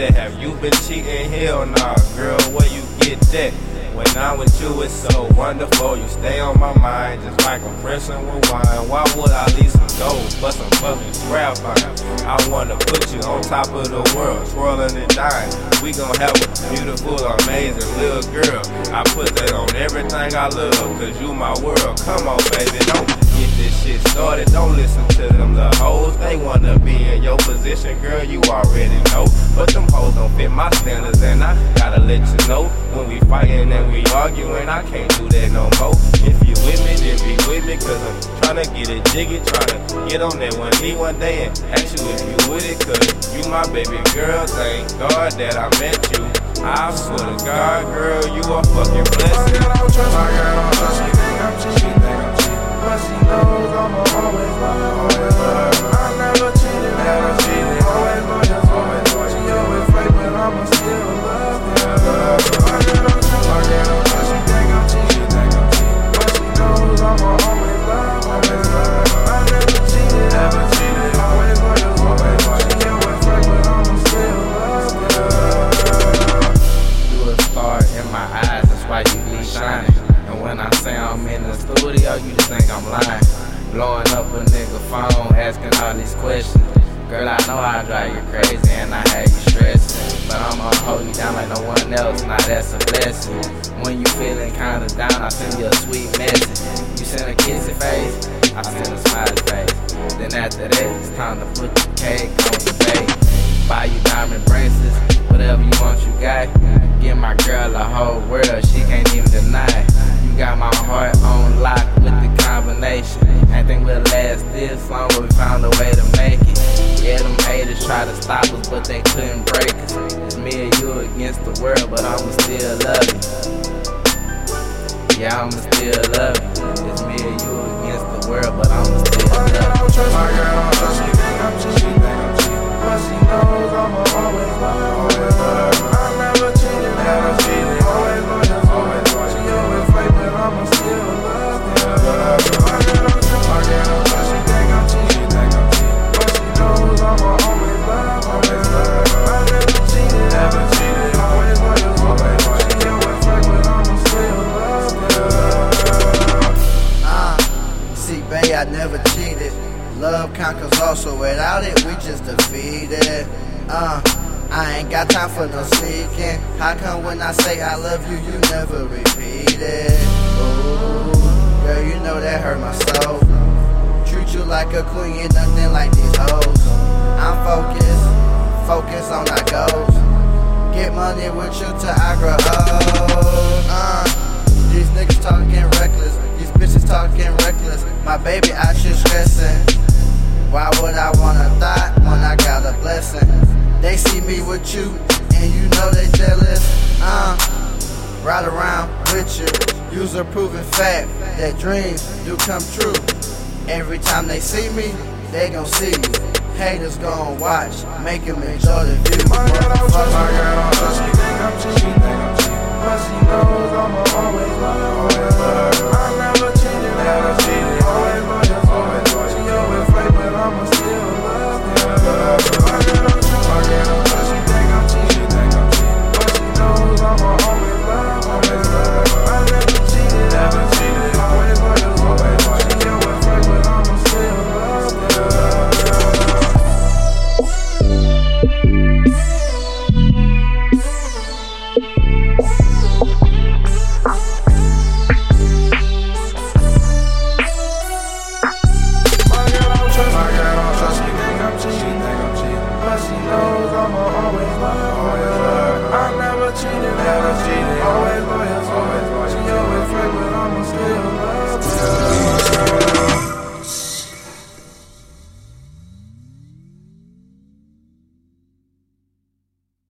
said, have you been cheating? Hell nah, girl, where you get that? When I'm with you, it's so wonderful. You stay on my mind just like I'm pressing with wine. Why would I leave some gold for some fucking scrap? I wanna put you on top of the world, swirling and dying. We gon' have a beautiful, amazing little girl. I put that on everything I love, cause you my world. Come on, baby, don't get this shit started. Don't listen to them the hoes. They wanna be in your position, girl. You already know. But them hoes don't fit my standards, and I gotta let you know. When we fighting and we arguing, I can't do that no more. If you with me, then be with me, cause I'm tryna get it jiggy. Tryna get on that one knee one day and ask you if you with it, cause you my baby girl. Thank God that I met you. I swear to God, girl, you a fucking I blessing. got on trust, I got on trust. Think I'm cheating, But she knows I'ma always love, always asking all these questions. Girl, I know I drive you crazy and I have you stressing. But I'ma hold you down like no one else, now that's a blessing. When you feeling kinda down, I send you a sweet message. You send a kissy face, I send a smiley face. Then after that, it's time to put the cake on the bake. Buy you diamond bracelets, whatever you want, you got. Give my girl the whole world, she can't even deny. Got my heart on lock with the combination. Ain't think we'll last this long, but we found a way to make it. Yeah, them haters try to stop us, but they couldn't break us. It's me and you against the world, but I'ma still love you. Yeah, I'ma still love you. It's me and you babe, I never cheated. Love conquers all, so without it, we just defeated. Uh, I ain't got time for no sneaking. How come when I say I love you, you never repeat it? Ooh, girl, you know that hurt my soul. Treat you like a queen, ain't nothing like these hoes. I'm focused, focused on our goals. Get money with you till I grow old. Uh, these niggas talking reckless, bitches talking reckless. My baby out here stressing. Why would I wanna thought when I got a blessing? They see me with you, and you know they jealous. Uh, ride around with you, use a proven fact that dreams do come true. Every time they see me, they gon' see me. Haters gon' watch, make 'em enjoy the view.